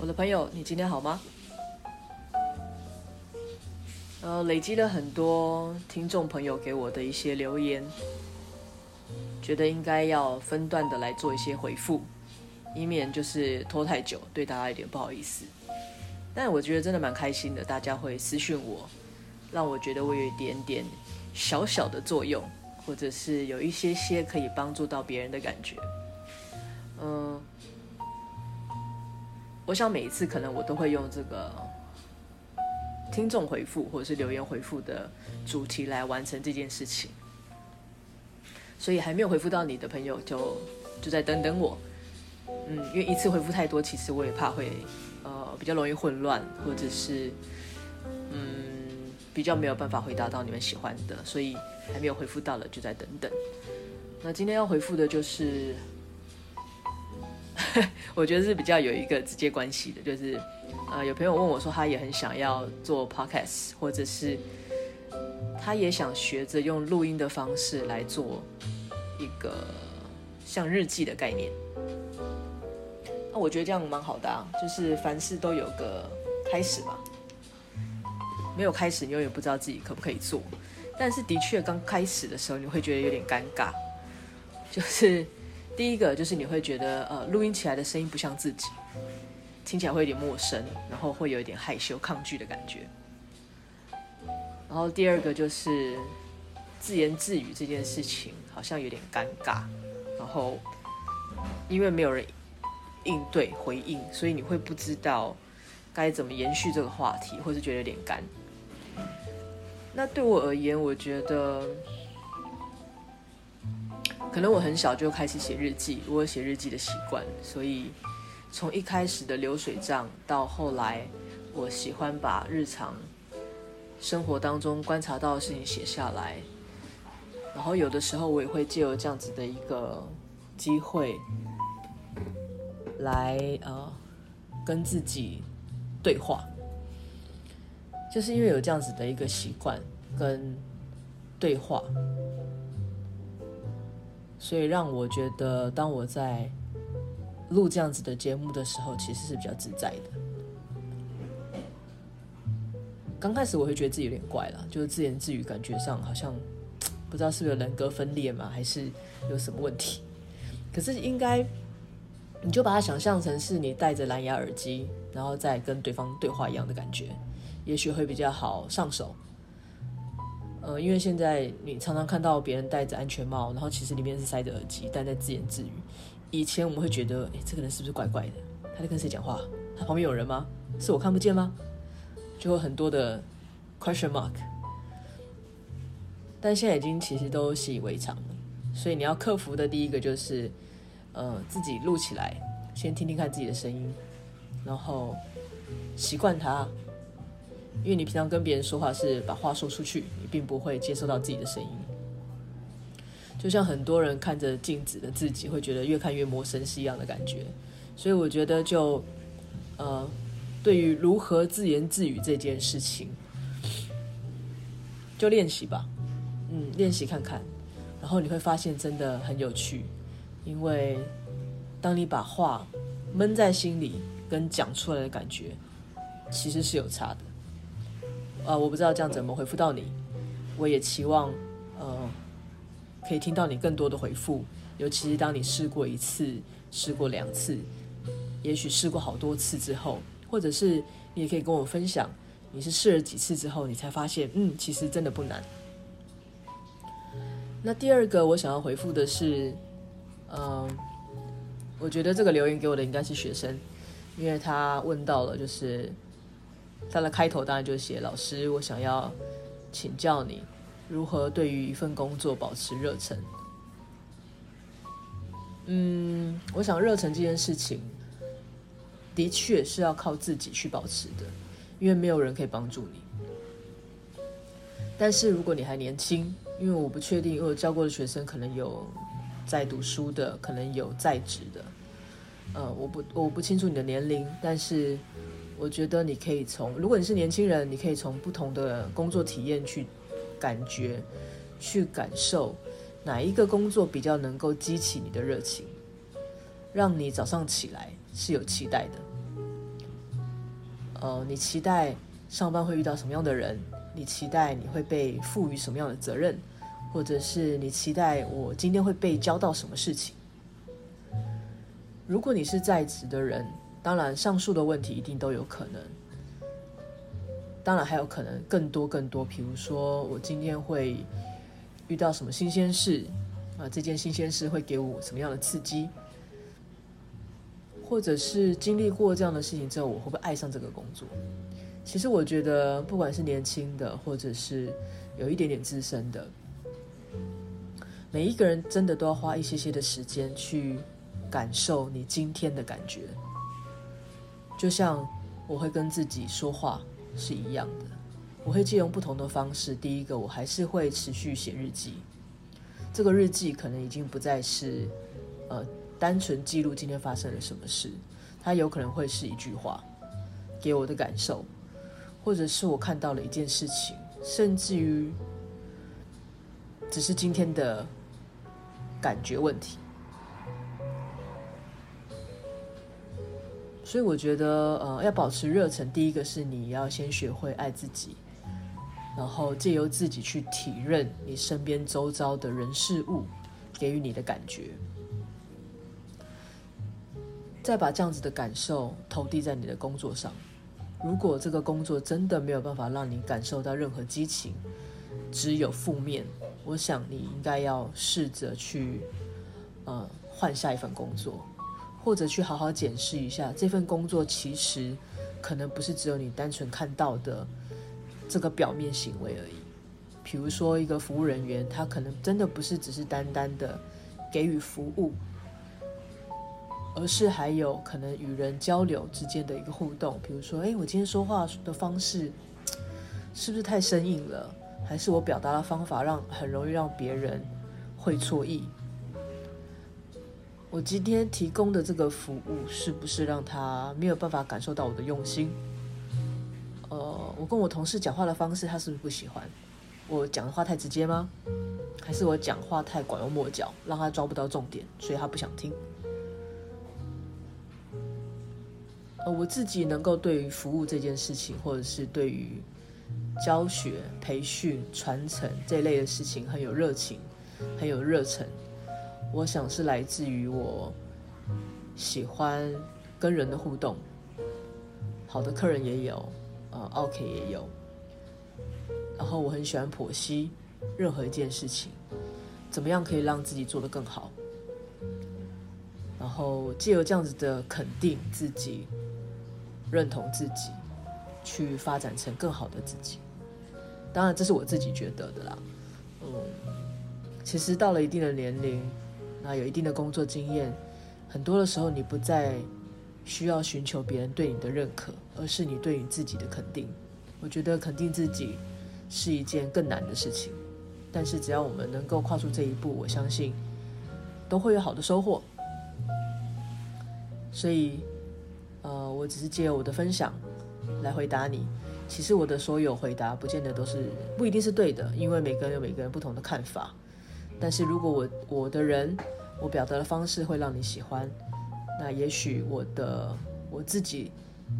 我的朋友，你今天好吗？呃，累积了很多听众朋友给我的一些留言，觉得应该要分段的来做一些回复，以免就是拖太久，对大家有点不好意思。但我觉得真的蛮开心的，大家会私讯我，让我觉得我有一点点小小的作用，或者是有一些些可以帮助到别人的感觉。嗯。我想每一次可能我都会用这个听众回复或者是留言回复的主题来完成这件事情，所以还没有回复到你的朋友就就再等等我，嗯，因为一次回复太多，其实我也怕会呃比较容易混乱，或者是嗯比较没有办法回答到你们喜欢的，所以还没有回复到了就再等等。那今天要回复的就是。我觉得是比较有一个直接关系的，就是，呃，有朋友问我说，他也很想要做 podcast，或者是他也想学着用录音的方式来做一个像日记的概念。那我觉得这样蛮好的啊，就是凡事都有个开始嘛，没有开始，你永远不知道自己可不可以做。但是的确，刚开始的时候，你会觉得有点尴尬，就是。第一个就是你会觉得，呃，录音起来的声音不像自己，听起来会有点陌生，然后会有一点害羞、抗拒的感觉。然后第二个就是自言自语这件事情好像有点尴尬，然后因为没有人应对回应，所以你会不知道该怎么延续这个话题，或是觉得有点干。那对我而言，我觉得。可能我很小就开始写日记，我有写日记的习惯，所以从一开始的流水账到后来，我喜欢把日常生活当中观察到的事情写下来，然后有的时候我也会借由这样子的一个机会来呃跟自己对话，就是因为有这样子的一个习惯跟对话。所以让我觉得，当我在录这样子的节目的时候，其实是比较自在的。刚开始我会觉得自己有点怪了，就是自言自语，感觉上好像 不知道是不是人格分裂嘛，还是有什么问题。可是应该，你就把它想象成是你戴着蓝牙耳机，然后再跟对方对话一样的感觉，也许会比较好上手。呃，因为现在你常常看到别人戴着安全帽，然后其实里面是塞着耳机，但在自言自语。以前我们会觉得，哎，这个人是不是怪怪的？他在跟谁讲话？他旁边有人吗？是我看不见吗？就会很多的 question mark。但现在已经其实都习以为常了，所以你要克服的第一个就是，呃，自己录起来，先听听看自己的声音，然后习惯它。因为你平常跟别人说话是把话说出去，你并不会接收到自己的声音。就像很多人看着镜子的自己，会觉得越看越陌生是一样的感觉。所以我觉得就，呃，对于如何自言自语这件事情，就练习吧，嗯，练习看看，然后你会发现真的很有趣，因为当你把话闷在心里跟讲出来的感觉，其实是有差的。呃，我不知道这样怎么回复到你，我也期望，呃，可以听到你更多的回复，尤其是当你试过一次、试过两次，也许试过好多次之后，或者是你也可以跟我分享，你是试了几次之后，你才发现，嗯，其实真的不难。那第二个我想要回复的是，嗯、我觉得这个留言给我的应该是学生，因为他问到了，就是。他的开头当然就写：“老师，我想要请教你如何对于一份工作保持热忱。”嗯，我想热忱这件事情的确是要靠自己去保持的，因为没有人可以帮助你。但是如果你还年轻，因为我不确定，我教过的学生可能有在读书的，可能有在职的。呃，我不我不清楚你的年龄，但是。我觉得你可以从，如果你是年轻人，你可以从不同的工作体验去感觉、去感受哪一个工作比较能够激起你的热情，让你早上起来是有期待的。呃，你期待上班会遇到什么样的人？你期待你会被赋予什么样的责任？或者是你期待我今天会被教到什么事情？如果你是在职的人，当然上述的问题一定都有可能。当然还有可能更多更多，比如说我今天会遇到什么新鲜事啊？这件新鲜事会给我什么样的刺激？或者是经历过这样的事情之后，我会不会爱上这个工作？其实我觉得，不管是年轻的，或者是有一点点资深的。每一个人真的都要花一些些的时间去感受你今天的感觉，就像我会跟自己说话是一样的。我会借用不同的方式。第一个，我还是会持续写日记。这个日记可能已经不再是呃单纯记录今天发生了什么事，它有可能会是一句话给我的感受，或者是我看到了一件事情，甚至于只是今天的。感觉问题，所以我觉得，呃，要保持热忱，第一个是你要先学会爱自己，然后借由自己去体认你身边周遭的人事物给予你的感觉，再把这样子的感受投递在你的工作上。如果这个工作真的没有办法让你感受到任何激情，只有负面。我想你应该要试着去，呃，换下一份工作，或者去好好检视一下这份工作，其实可能不是只有你单纯看到的这个表面行为而已。比如说，一个服务人员，他可能真的不是只是单单的给予服务，而是还有可能与人交流之间的一个互动。比如说，哎，我今天说话的方式 是不是太生硬了？还是我表达的方法让很容易让别人会错意？我今天提供的这个服务是不是让他没有办法感受到我的用心？呃，我跟我同事讲话的方式，他是不是不喜欢？我讲的话太直接吗？还是我讲话太拐弯抹角，让他抓不到重点，所以他不想听？呃，我自己能够对于服务这件事情，或者是对于。教学、培训、传承这一类的事情很有热情，很有热忱。我想是来自于我喜欢跟人的互动，好的客人也有，呃，OK 也有。然后我很喜欢剖析任何一件事情，怎么样可以让自己做得更好。然后借由这样子的肯定自己、认同自己，去发展成更好的自己。当然，这是我自己觉得的啦。嗯，其实到了一定的年龄，那有一定的工作经验，很多的时候你不再需要寻求别人对你的认可，而是你对你自己的肯定。我觉得肯定自己是一件更难的事情，但是只要我们能够跨出这一步，我相信都会有好的收获。所以，呃，我只是借我的分享来回答你。其实我的所有回答不见得都是，不一定是对的，因为每个人有每个人不同的看法。但是如果我我的人，我表达的方式会让你喜欢，那也许我的我自己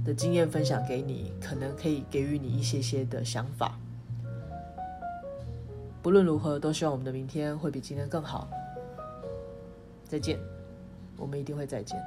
的经验分享给你，可能可以给予你一些些的想法。不论如何，都希望我们的明天会比今天更好。再见，我们一定会再见。